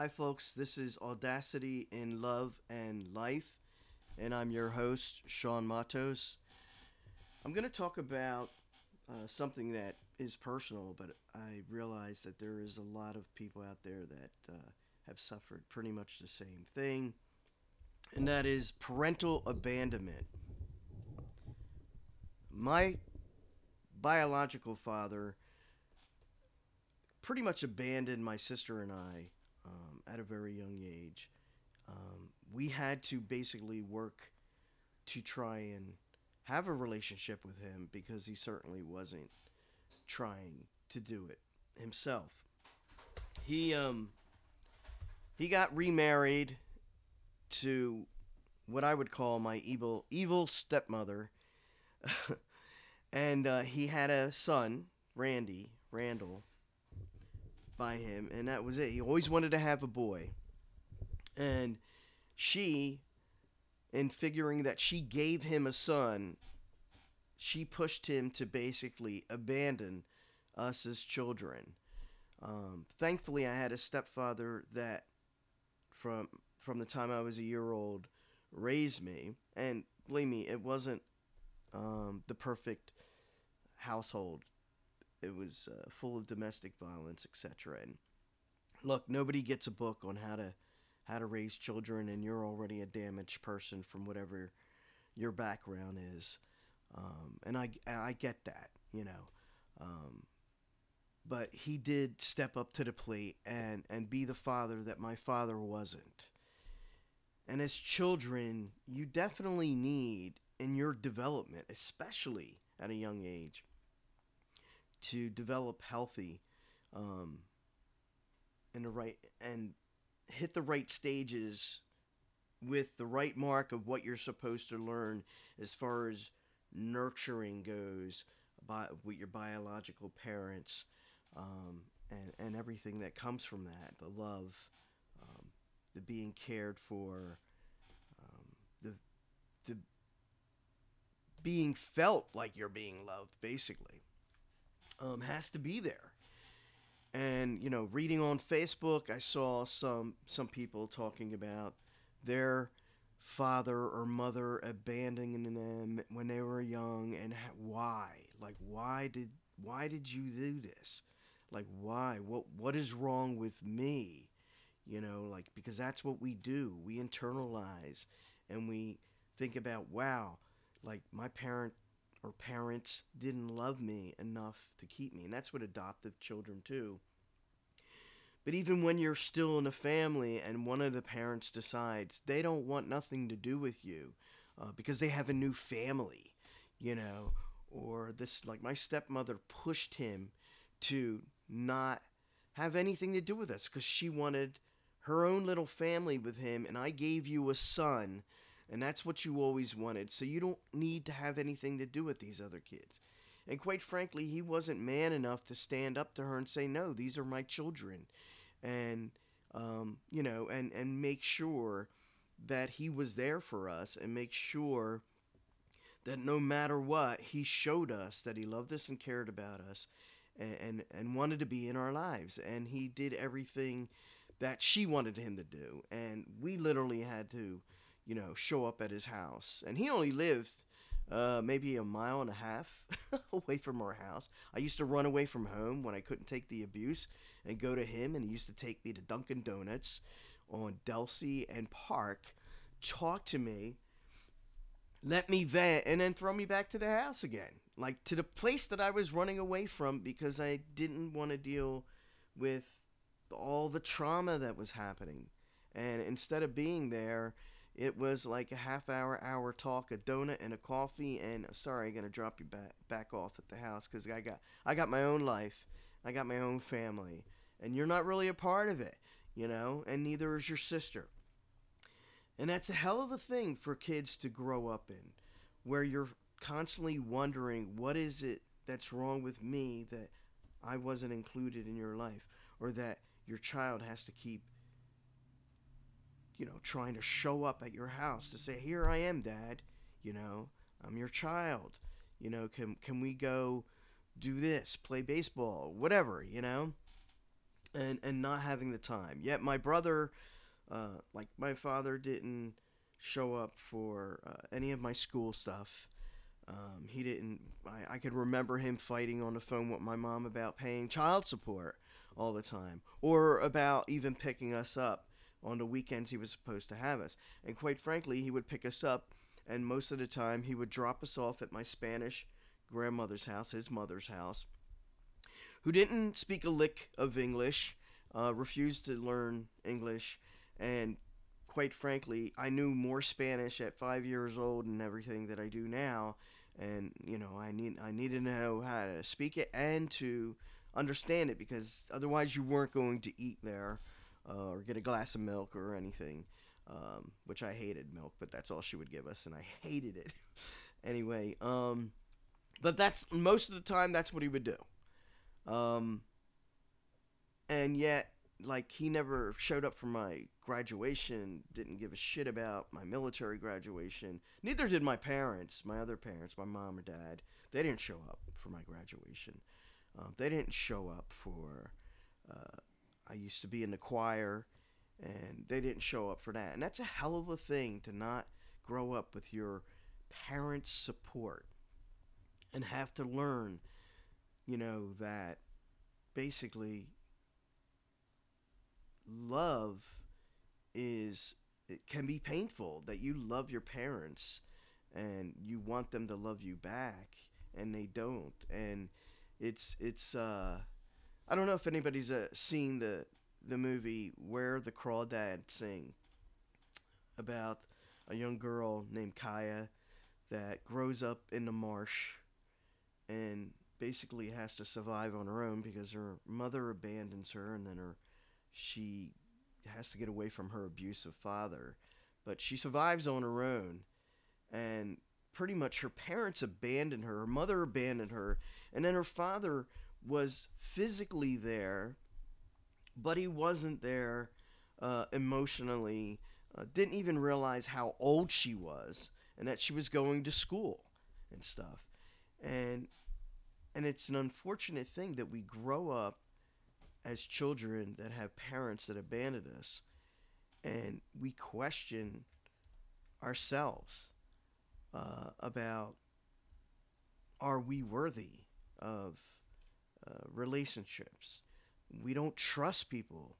Hi, folks. This is Audacity in Love and Life, and I'm your host, Sean Matos. I'm going to talk about uh, something that is personal, but I realize that there is a lot of people out there that uh, have suffered pretty much the same thing, and that is parental abandonment. My biological father pretty much abandoned my sister and I at a very young age. Um, we had to basically work to try and have a relationship with him because he certainly wasn't trying to do it himself. He um he got remarried to what I would call my evil evil stepmother. and uh, he had a son, Randy, Randall, by him, and that was it. He always wanted to have a boy. And she, in figuring that she gave him a son, she pushed him to basically abandon us as children. Um, thankfully, I had a stepfather that, from from the time I was a year old, raised me. And believe me, it wasn't um, the perfect household it was uh, full of domestic violence, etc. And look, nobody gets a book on how to how to raise children, and you're already a damaged person from whatever your background is. Um, and I I get that, you know. Um, but he did step up to the plate and and be the father that my father wasn't. And as children, you definitely need in your development, especially at a young age, to develop healthy um, in the right and hit the right stages with the right mark of what you're supposed to learn as far as nurturing goes by, with your biological parents um, and, and everything that comes from that the love um, the being cared for um, the the being felt like you're being loved basically um, has to be there. And you know, reading on Facebook, I saw some some people talking about their father or mother abandoning them when they were young and why? Like why did why did you do this? Like why? What what is wrong with me? You know like because that's what we do. We internalize and we think about wow like my parent or parents didn't love me enough to keep me. And that's what adoptive children do. But even when you're still in a family and one of the parents decides they don't want nothing to do with you uh, because they have a new family, you know, or this, like my stepmother pushed him to not have anything to do with us because she wanted her own little family with him, and I gave you a son and that's what you always wanted. So you don't need to have anything to do with these other kids. And quite frankly, he wasn't man enough to stand up to her and say, "No, these are my children," and um, you know, and and make sure that he was there for us, and make sure that no matter what, he showed us that he loved us and cared about us, and and, and wanted to be in our lives, and he did everything that she wanted him to do, and we literally had to you know, show up at his house. And he only lived uh, maybe a mile and a half away from our house. I used to run away from home when I couldn't take the abuse and go to him, and he used to take me to Dunkin' Donuts on Delsea and Park, talk to me, let me vent, and then throw me back to the house again. Like to the place that I was running away from because I didn't want to deal with all the trauma that was happening. And instead of being there it was like a half hour, hour talk, a donut and a coffee, and sorry, I'm gonna drop you back back off at the house because I got I got my own life, I got my own family, and you're not really a part of it, you know, and neither is your sister. And that's a hell of a thing for kids to grow up in, where you're constantly wondering what is it that's wrong with me that I wasn't included in your life, or that your child has to keep you know, trying to show up at your house to say, "Here I am, Dad. You know, I'm your child. You know, can can we go do this, play baseball, whatever, you know?" and and not having the time. Yet my brother, uh, like my father, didn't show up for uh, any of my school stuff. Um, he didn't. I, I could remember him fighting on the phone with my mom about paying child support all the time, or about even picking us up on the weekends he was supposed to have us. And quite frankly, he would pick us up, and most of the time he would drop us off at my Spanish grandmother's house, his mother's house, who didn't speak a lick of English, uh, refused to learn English, and quite frankly, I knew more Spanish at five years old and everything that I do now. And you know, I need I need to know how to speak it and to understand it because otherwise you weren't going to eat there uh, or get a glass of milk or anything. Um, which I hated milk, but that's all she would give us, and I hated it. anyway, um, but that's most of the time that's what he would do. Um, and yet, like he never showed up for my graduation, didn't give a shit about my military graduation. Neither did my parents, my other parents, my mom or dad. They didn't show up for my graduation. Um, they didn't show up for. Uh, I used to be in the choir, and they didn't show up for that. And that's a hell of a thing to not grow up with your parents' support and have to learn, you know, that basically love is it can be painful that you love your parents and you want them to love you back and they don't and it's it's uh I don't know if anybody's uh, seen the the movie Where the Crawdads Sing about a young girl named Kya that grows up in the marsh and basically has to survive on her own because her mother abandons her and then her she has to get away from her abusive father. But she survives on her own and pretty much her parents abandon her her mother abandoned her and then her father was physically there but he wasn't there uh, emotionally uh, didn't even realize how old she was and that she was going to school and stuff. And and it's an unfortunate thing that we grow up as children that have parents that abandon us and we question ourselves uh, about are we worthy of uh, relationships we don't trust people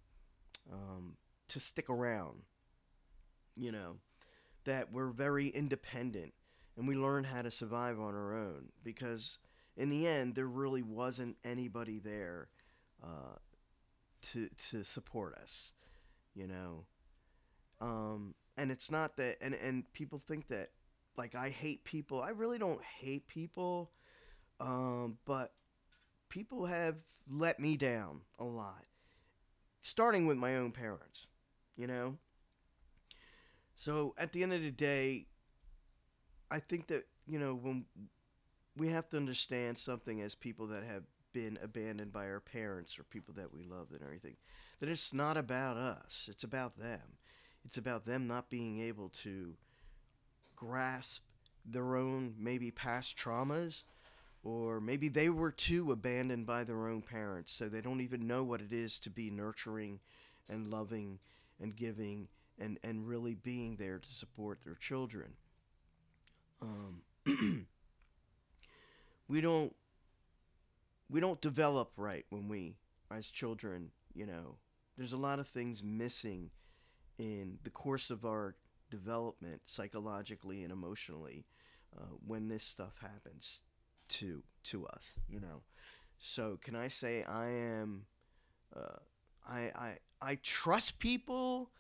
um, to stick around you know that we're very independent and we learn how to survive on our own because in the end there really wasn't anybody there uh, to to support us, you know. Um, and it's not that, and and people think that like I hate people. I really don't hate people, um, but people have let me down a lot, starting with my own parents, you know. So at the end of the day, I think that you know when we have to understand something as people that have been abandoned by our parents or people that we love and everything. That it's not about us, it's about them. It's about them not being able to grasp their own maybe past traumas or maybe they were too abandoned by their own parents so they don't even know what it is to be nurturing and loving and giving and, and really being there to support their children. Um, we don't we don't develop right when we as children you know there's a lot of things missing in the course of our development psychologically and emotionally uh, when this stuff happens to to us you know so can i say i am uh, I, I i trust people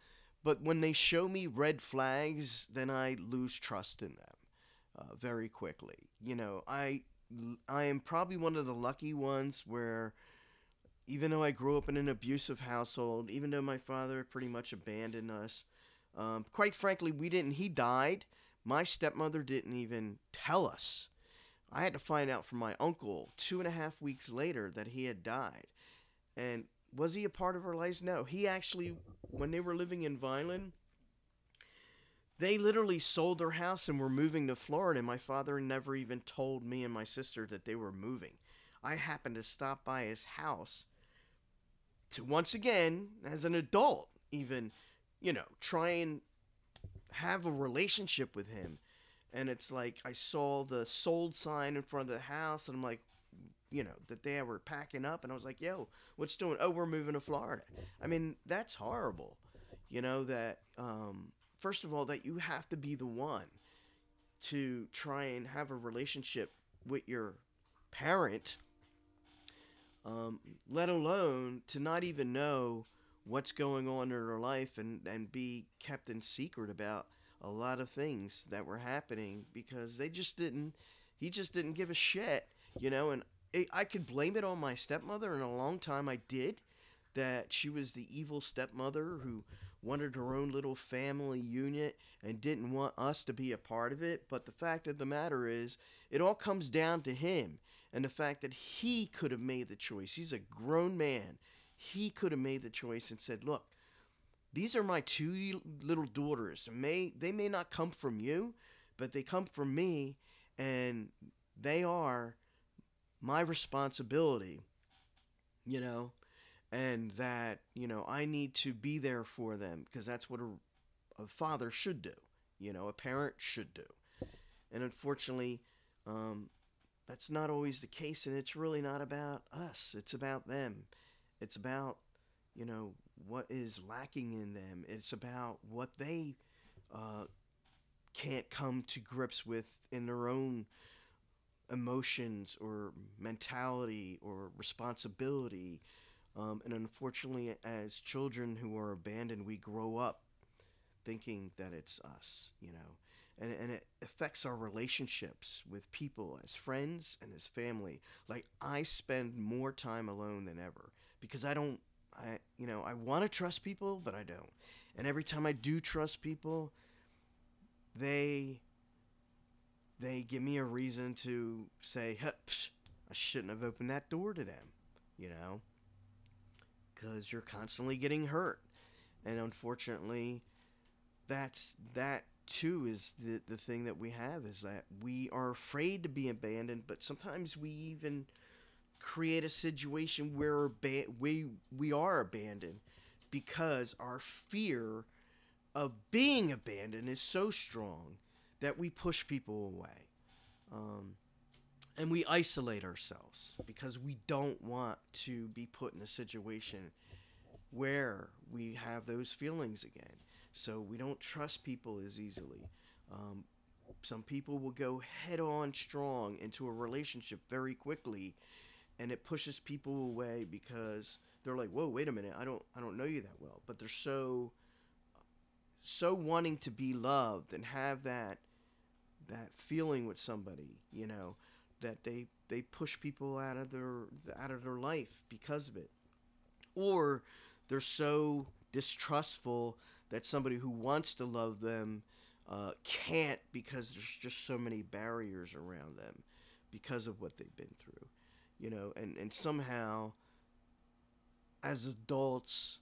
but when they show me red flags then i lose trust in them uh, very quickly you know i I am probably one of the lucky ones where even though I grew up in an abusive household, even though my father pretty much abandoned us, um, quite frankly, we didn't. He died. My stepmother didn't even tell us. I had to find out from my uncle two and a half weeks later that he had died. And was he a part of our lives? No. He actually, when they were living in Vineland, they literally sold their house and were moving to Florida. And my father never even told me and my sister that they were moving. I happened to stop by his house to once again, as an adult, even, you know, try and have a relationship with him. And it's like I saw the sold sign in front of the house, and I'm like, you know, that they were packing up, and I was like, yo, what's doing? Oh, we're moving to Florida. I mean, that's horrible. You know, that, um, first of all, that you have to be the one to try and have a relationship with your parent, um, let alone to not even know what's going on in their life and, and be kept in secret about a lot of things that were happening because they just didn't, he just didn't give a shit, you know, and it, I could blame it on my stepmother, and a long time I did, that she was the evil stepmother who wanted her own little family unit and didn't want us to be a part of it. But the fact of the matter is, it all comes down to him and the fact that he could have made the choice. He's a grown man. He could have made the choice and said, "Look, these are my two little daughters. May they may not come from you, but they come from me, and they are my responsibility." You know, and that you know I need to be there for them because that's what a, a, father should do. You know, a parent should do, and unfortunately, um, that's not always the case, and it's really not about us. It's about them. It's about you know what is lacking in them. It's about what they uh, can't come to grips with in their own emotions or mentality or responsibility um, and unfortunately, as children who are abandoned, we grow up thinking that it's us, you know. And, and it affects our relationships with people as friends and as family. Like, I spend more time alone than ever because I don't, I, you know, I want to trust people, but I don't. And every time I do trust people, they, they give me a reason to say, I shouldn't have opened that door to them, you know because you're constantly getting hurt. And unfortunately, that's that too is the the thing that we have is that we are afraid to be abandoned, but sometimes we even create a situation where ba- we we are abandoned because our fear of being abandoned is so strong that we push people away. Um, and we isolate ourselves because we don't want to be put in a situation where we have those feelings again. So we don't trust people as easily. Um, some people will go head on strong into a relationship very quickly, and it pushes people away because they're like, "Whoa, wait a minute! I don't, I don't know you that well." But they're so, so wanting to be loved and have that, that feeling with somebody, you know, that they they push people out of their out of their life because of it or they're so distrustful that somebody who wants to love them uh, can't because there's just so many barriers around them because of what they've been through you know and and somehow as adults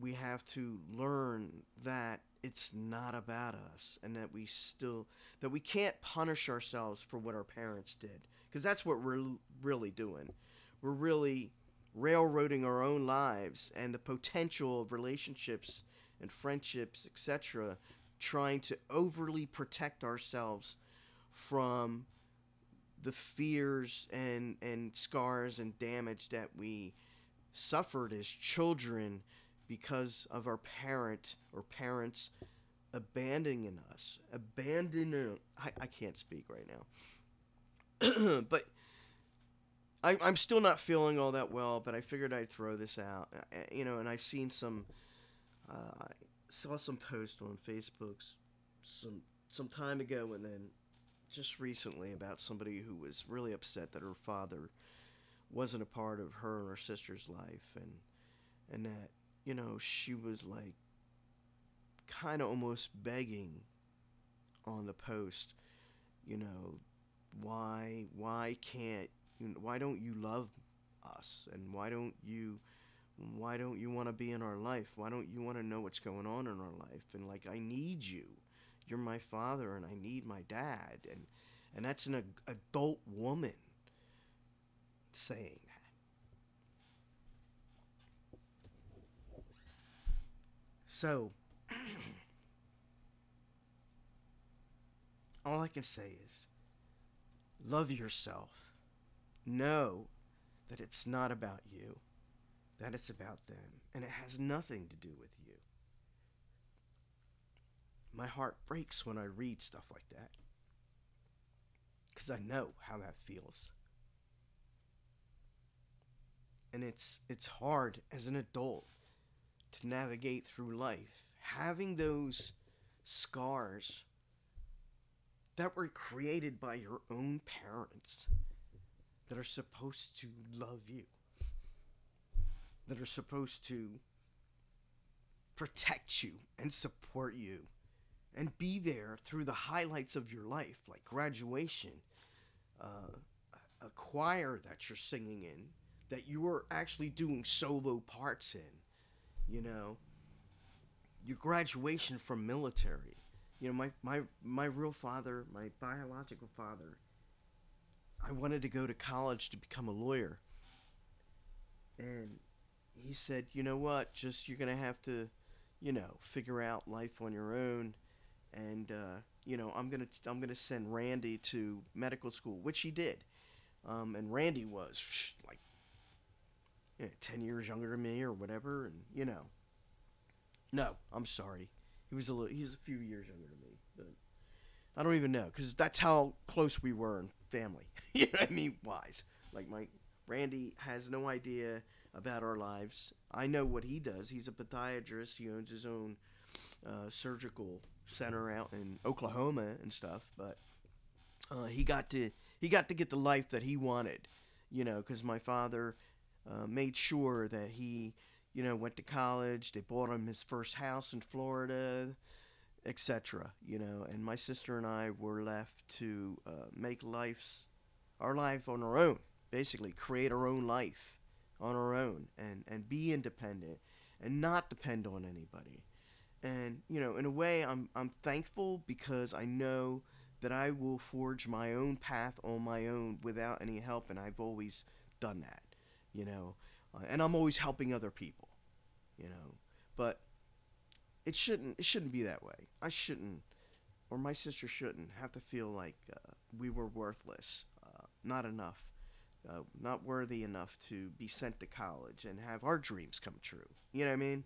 we have to learn that it's not about us and that we still that we can't punish ourselves for what our parents did because that's what we're really doing. We're really railroading our own lives and the potential of relationships and friendships etc trying to overly protect ourselves from the fears and and scars and damage that we suffered as children because of our parent or parents abandoning us. Abandoning. I, I can't speak right now. but I, I'm still not feeling all that well, but I figured I'd throw this out. You know, and I seen some. Uh, I saw some post on Facebook some some time ago, and then just recently about somebody who was really upset that her father wasn't a part of her and her sister's life, and and that you know, she was like kind of almost begging on the post, you know, why why can't you know, why don't you love us and why don't you why don't you want to be in our life? Why don't you want to know what's going on in our life? And like I need you. You're my father and I need my dad and and that's an adult woman saying that. So, all I can say is love yourself. Know that it's not about you, that it's about them, and it has nothing to do with you. My heart breaks when I read stuff like that because I know how that feels. And it's it's hard as an adult to navigate through life having those scars that were created by your own parents that are supposed to love you, that are supposed to protect you and support you and be there through the highlights of your life, like graduation, uh, a choir that you're singing in, that you are actually doing solo parts in, you know, your graduation from military. You know, my, my, my real father, my biological father, I wanted to go to college to become a lawyer. And he said, you know what, just you're going to have to, you know, figure out life on your own and uh, you know I'm gonna I'm gonna send Randy to medical school, which he did. Um, and Randy was like you know, ten years younger than me or whatever, and you know. No, I'm sorry. He was a little. He's a few years younger than me, but I don't even know because that's how close we were in family. you know what I mean? Wise. Like my Randy has no idea about our lives. I know what he does. He's a podiatrist. He owns his own uh, surgical center out in Oklahoma and stuff. But uh, he got to he got to get the life that he wanted, you know, because my father uh, made sure that he, you know, went to college. They bought him his first house in Florida, etc. You know, and my sister and I were left to uh, make lives our life on our own, basically create our own life on our own and and be independent and not depend on anybody and you know in a way i'm i'm thankful because i know that i will forge my own path on my own without any help and i've always done that you know? Uh, and i'm always helping other people you know? But it shouldn't it shouldn't be that way. I shouldn't or my sister shouldn't have to feel like uh, we were worthless uh, not enough uh, not worthy enough to be sent to college and have our dreams come true. You know what i mean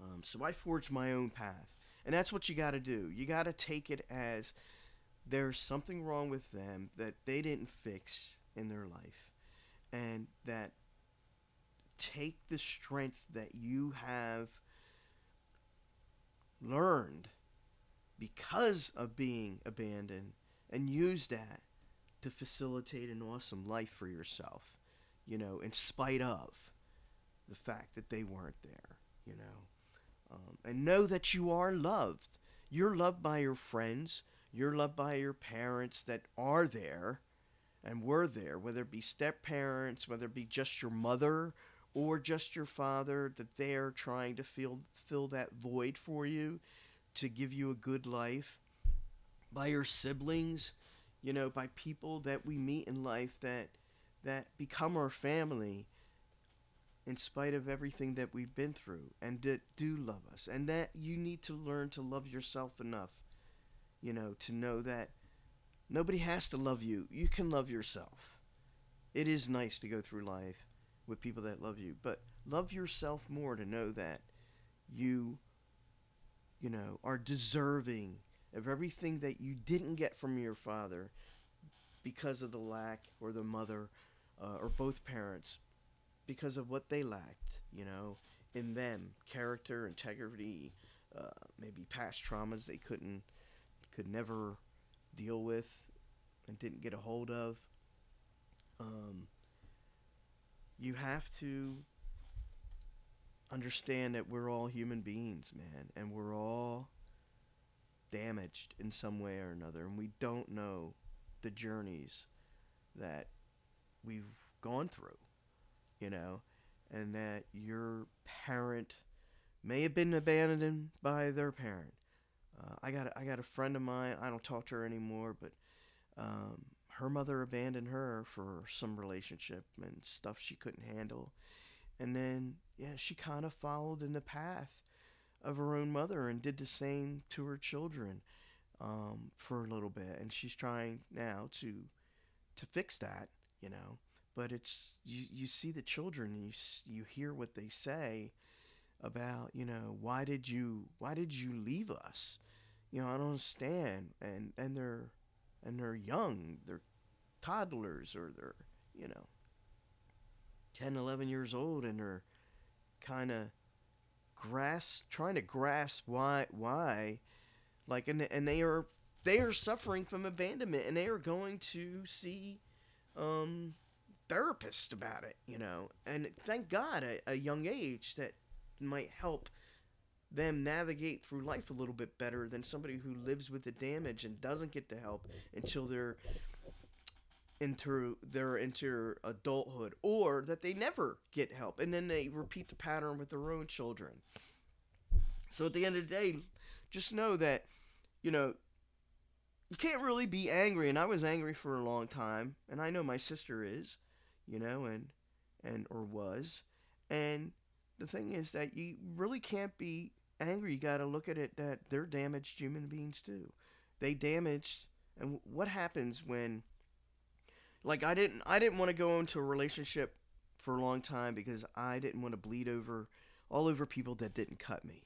um, so I forged my own path. And that's what you got to do. You got to take it as there's something wrong with them that they didn't fix in their life. And that take the strength that you have learned because of being abandoned and use that to facilitate an awesome life for yourself, you know, in spite of the fact that they weren't there, you know. Um, and know that you are loved. You're loved by your friends. You're loved by your parents that are there and were there, whether it be step parents, whether it be just your mother or just your father, that they're trying to fill, fill that void for you to give you a good life. By your siblings, you know, by people that we meet in life that that become our family in spite of everything that we've been through and that do love us. And that you need to learn to love yourself enough you know to know that nobody has to love you. You can love yourself. It is nice to go through life with people that love you but love yourself more to know that you you know are deserving of everything that you didn't get from your father because of the lack or the mother uh, or both parents because of what they lacked, you know, in them character, integrity, uh, maybe past traumas they couldn't, could never deal with and didn't get a hold of. Um, you have to understand that we're all human beings, man, and we're all damaged in some way or another, and we don't know the journeys that we've gone through you know, and that your parent may have been abandoned by their parent. Uh, I got a, I got a friend of mine. I don't talk to her anymore, but um, her mother abandoned her for some relationship and stuff she couldn't handle, and then yeah, she kind of followed in the path of her own mother and did the same to her children um, for a little bit, and she's trying now to to fix that, you know. But it's you, you see the children, you you hear what they say about, you know, why did you why did you leave us? You know, I don't understand, and and they're and they're young, they're toddlers, or they're you know 10, 11 years old, and they're kind of grasp trying to grasp why why like and and they are they are suffering from abandonment and they are going to see um therapists about it you know? And thank god at a young age that might help them navigate through life a little bit better than somebody who lives with the damage and doesn't get the help until they're into their into adulthood or that they never get help. And then they repeat the pattern with their own children. So at the end of the day just know that you know you can't really be angry. And i was angry for a long time. And i know my sister is you know and and or was. And the thing is that you really can't be angry. You got to look at it that they're damaged human beings too. They damaged and what happens when like I didn't I didn't want to go into a relationship for a long time because I didn't want to bleed over all over people that didn't cut me.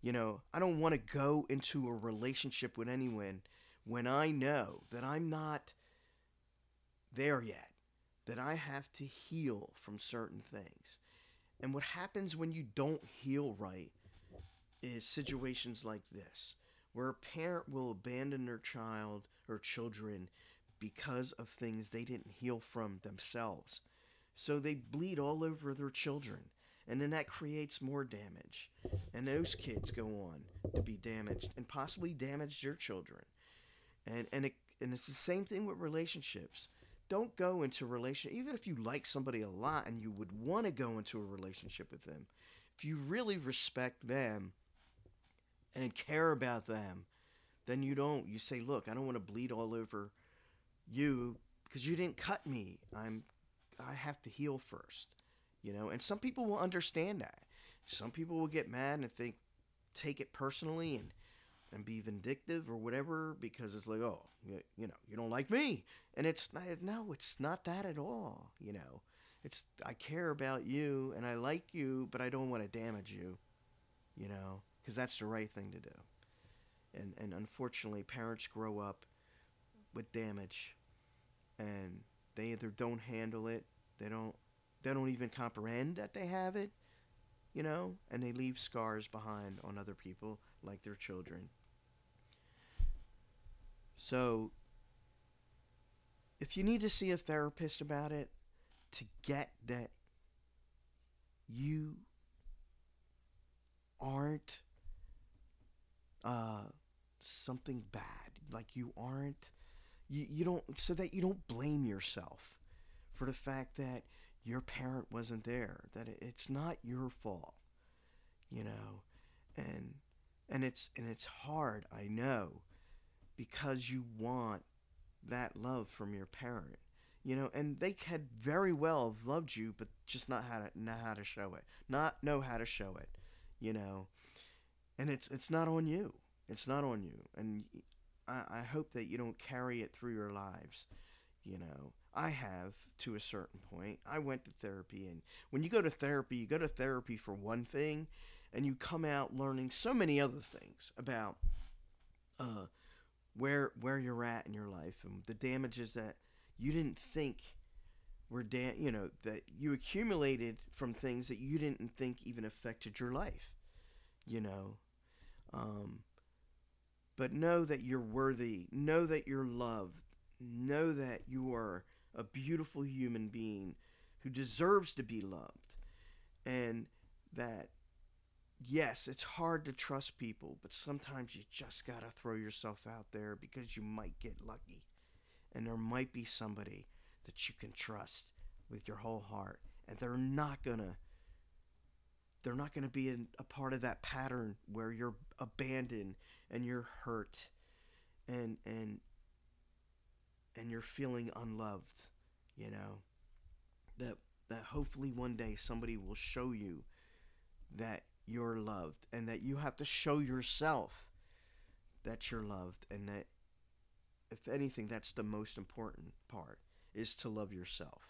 You know, I don't want to go into a relationship with anyone when I know that I'm not there yet, that I have to heal from certain things. And what happens when you don't heal right is situations like this, where a parent will abandon their child or children because of things they didn't heal from themselves. So they bleed all over their children. And then that creates more damage. And those kids go on to be damaged and possibly damage their children. And and it, and it's the same thing with relationships. Don't go into a relationship even if you like somebody a lot and you would want to go into a relationship with them. If you really respect them and care about them, then you don't. You say, "Look, I don't want to bleed all over you because you didn't cut me. I'm I have to heal first, you know. And some people will understand that. Some people will get mad and think take it personally and and be vindictive or whatever because it's like, oh, you, you know, you don't like me. And it's no, it's not that at all, you know. It's I care about you and I like you, but I don't want to damage you, you know, because that's the right thing to do. And and unfortunately, parents grow up with damage and they either don't handle it, they don't they don't even comprehend that they have it, you know, and they leave scars behind on other people like their children. So if you need to see a therapist about it to get that you aren't uh, something bad, like you aren't you, you don't so that you don't blame yourself for the fact that your parent wasn't there that it's not your fault you know? And and it's and it's hard i know because you want that love from your parent you know? And they had very well have loved you but just not how to know how to show it not know how to show it you know? And it's it's not on you it's not on you. And I, I hope that you don't carry it through your lives. You know, I have to a certain point. I went to therapy, and when you go to therapy, you go to therapy for one thing, and you come out learning so many other things about uh, where where you're at in your life and the damages that you didn't think were da- you know that you accumulated from things that you didn't think even affected your life. You know, um, but know that you're worthy. Know that you're loved. Know that you are a beautiful human being who deserves to be loved. And that, yes, it's hard to trust people, but sometimes you just got to throw yourself out there because you might get lucky. And there might be somebody that you can trust with your whole heart. And they're not going to they're not going to be in, a part of that pattern where you're abandoned and you're hurt and and and you're feeling unloved you know? That that hopefully one day somebody will show you that you're loved and that you have to show yourself that you're loved and that if anything that's the most important part is to love yourself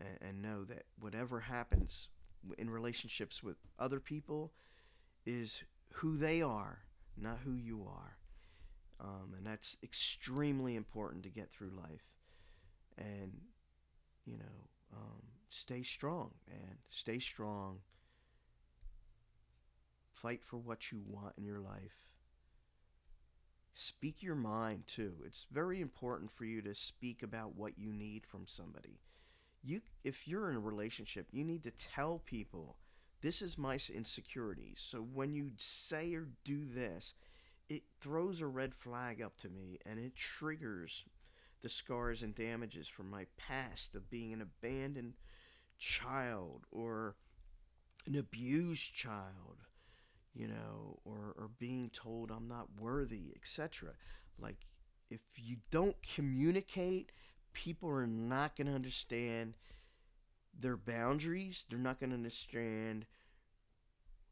and, and know that whatever happens in relationships with other people is who they are not who you are um, and that's extremely important to get through life. And you know um, stay strong man. Stay strong. Fight for what you want in your life. Speak your mind too. It's very important for you to speak about what you need from somebody. You if you're in a relationship you need to tell people this is my insecurities so when you say or do this it throws a red flag up to me and it triggers the scars and damages from my past of being an abandoned child or an abused child you know or or being told I'm not worthy etc like if you don't communicate people are not going to understand their boundaries. They're not going to understand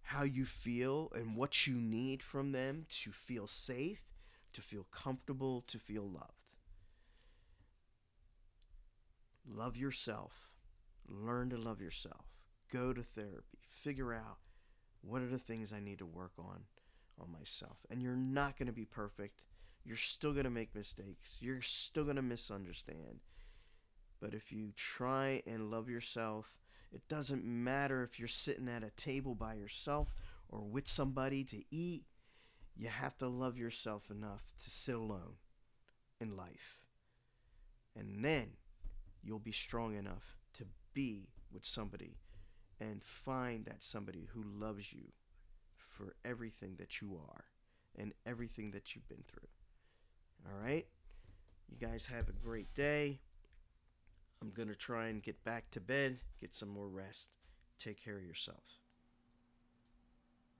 how you feel and what you need from them to feel safe to feel comfortable to feel loved love yourself. Learn to love yourself. Go to therapy. Figure out what are the things I need to work on on myself. And you're not going to be perfect. You're still going to make mistakes. You're still going to misunderstand. But if you try and love yourself, it doesn't matter if you're sitting at a table by yourself or with somebody to eat. You have to love yourself enough to sit alone in life. And then you'll be strong enough to be with somebody and find that somebody who loves you for everything that you are and everything that you've been through. All right? You guys have a great day. I'm going to try and get back to bed, get some more rest. Take care of yourselves.